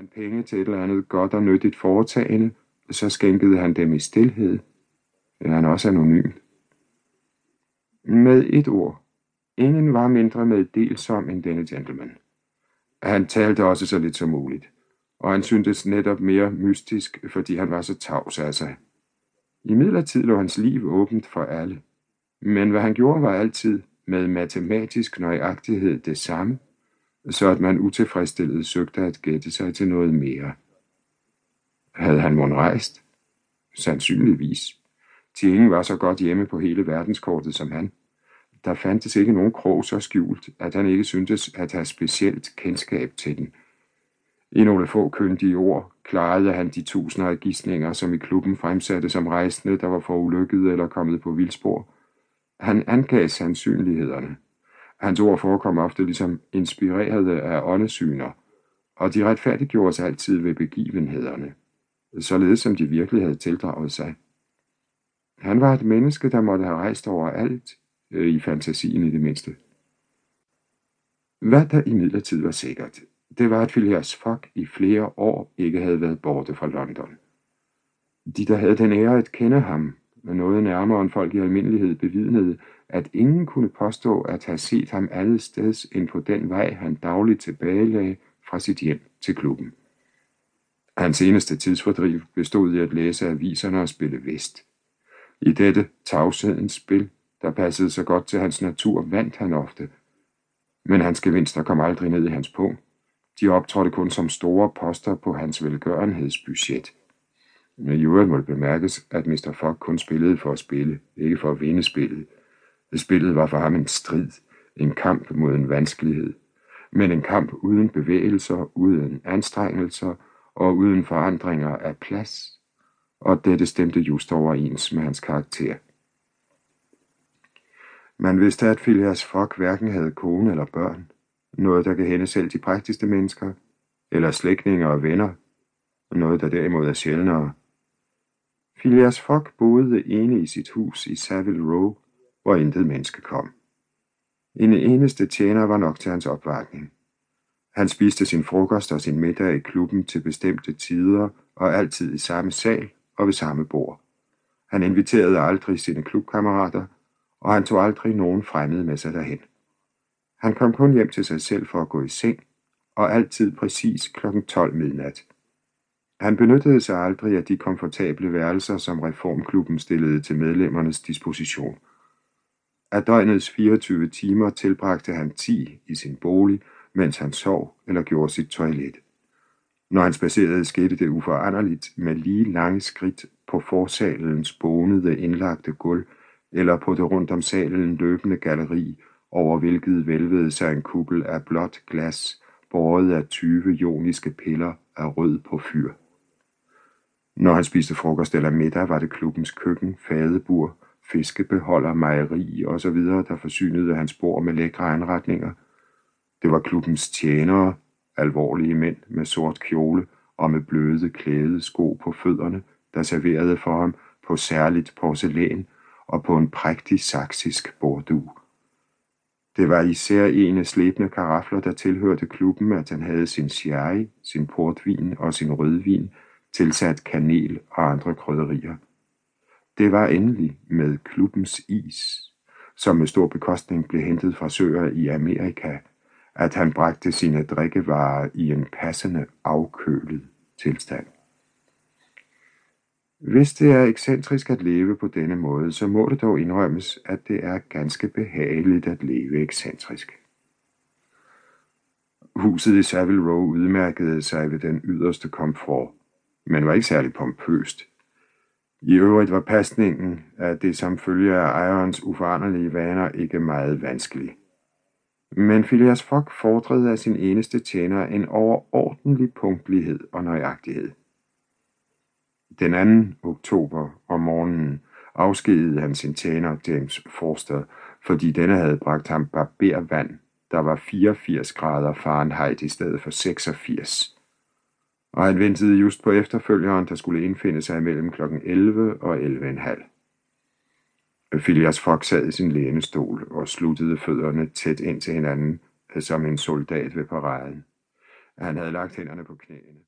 man penge til et eller andet godt og nyttigt foretagende, så skænkede han dem i stillhed. Han også anonym. Med et ord. Ingen var mindre meddelsom end denne gentleman. Han talte også så lidt som muligt, og han syntes netop mere mystisk, fordi han var så tavs af sig. I midlertid lå hans liv åbent for alle. Men hvad han gjorde var altid med matematisk nøjagtighed det samme, så at man utilfredsstillet søgte at gætte sig til noget mere. Havde han mon rejst? Sandsynligvis. Til ingen var så godt hjemme på hele verdenskortet som han. Der fandtes ikke nogen krog så skjult, at han ikke syntes at have specielt kendskab til den. I nogle få køndige ord klarede han de tusinder af gissninger, som i klubben fremsatte som rejsende, der var ulykket eller kommet på vildspor. Han angav sandsynlighederne. Hans ord forekom ofte ligesom inspirerede af åndesyner, og de retfærdiggjordes altid ved begivenhederne, således som de virkelig havde tildraget sig. Han var et menneske, der måtte have rejst over alt, øh, i fantasien i det mindste. Hvad der i var sikkert, det var, at Phileas Fogg i flere år ikke havde været borte fra London. De, der havde den ære at kende ham, noget nærmere end folk i almindelighed bevidnede, at ingen kunne påstå at have set ham alle steds end på den vej, han dagligt tilbagelagde fra sit hjem til klubben. Hans eneste tidsfordriv bestod i at læse aviserne og spille vest. I dette tavshedens spil, der passede så godt til hans natur, vandt han ofte. Men hans gevinster kom aldrig ned i hans punkt. De optrådte kun som store poster på hans velgørenhedsbudget. Men i øvrigt må det bemærkes, at Mr. Fogg kun spillede for at spille, ikke for at vinde spillet. Spillet var for ham en strid, en kamp mod en vanskelighed, men en kamp uden bevægelser, uden anstrengelser og uden forandringer af plads, og dette stemte just overens med hans karakter. Man vidste, at Phileas Fogg hverken havde kone eller børn, noget der kan hende selv de prægtigste mennesker, eller slægtninge og venner, noget der derimod er sjældnere. Phileas Fogg boede ene i sit hus i Savile Row, hvor intet menneske kom. En eneste tjener var nok til hans opvartning. Han spiste sin frokost og sin middag i klubben til bestemte tider og altid i samme sal og ved samme bord. Han inviterede aldrig sine klubkammerater, og han tog aldrig nogen fremmede med sig derhen. Han kom kun hjem til sig selv for at gå i seng, og altid præcis kl. 12 midnat. Han benyttede sig aldrig af de komfortable værelser, som reformklubben stillede til medlemmernes disposition. Af døgnets 24 timer tilbragte han 10 i sin bolig, mens han sov eller gjorde sit toilet. Når han spacerede, skete det uforanderligt med lige lange skridt på forsalens bonede indlagte gulv, eller på det rundt om salen løbende galleri, over hvilket vælvede sig en kuppel af blåt glas, båret af 20 joniske piller af rød på fyr. Når han spiste frokost eller middag, var det klubbens køkken, fadebur, fiskebeholder, mejeri og så videre, der forsynede hans bord med lækre anretninger. Det var klubbens tjenere, alvorlige mænd med sort kjole og med bløde klæde sko på fødderne, der serverede for ham på særligt porcelæn og på en prægtig saksisk bordu. Det var især en af slæbende karafler, der tilhørte klubben, at han havde sin sherry, sin portvin og sin rødvin, tilsat kanel og andre krydderier. Det var endelig med klubbens is, som med stor bekostning blev hentet fra søer i Amerika, at han bragte sine drikkevarer i en passende afkølet tilstand. Hvis det er ekscentrisk at leve på denne måde, så må det dog indrømmes, at det er ganske behageligt at leve ekscentrisk. Huset i Savile Row udmærkede sig ved den yderste komfort, men var ikke særlig pompøst. I øvrigt var pasningen af det som følge af ejerens uforanderlige vaner ikke meget vanskelig. Men Phileas Fogg fordrede af sin eneste tjener en overordentlig punktlighed og nøjagtighed. Den 2. oktober om morgenen afskedede han sin tjener James Forster, fordi denne havde bragt ham barbervand, der var 84 grader Fahrenheit i stedet for 86 og han ventede just på efterfølgeren, der skulle indfinde sig mellem kl. 11 og 11.30. Phileas Fogg sad i sin lænestol og sluttede fødderne tæt ind til hinanden, øh, som en soldat ved paraden. Han havde lagt hænderne på knæene.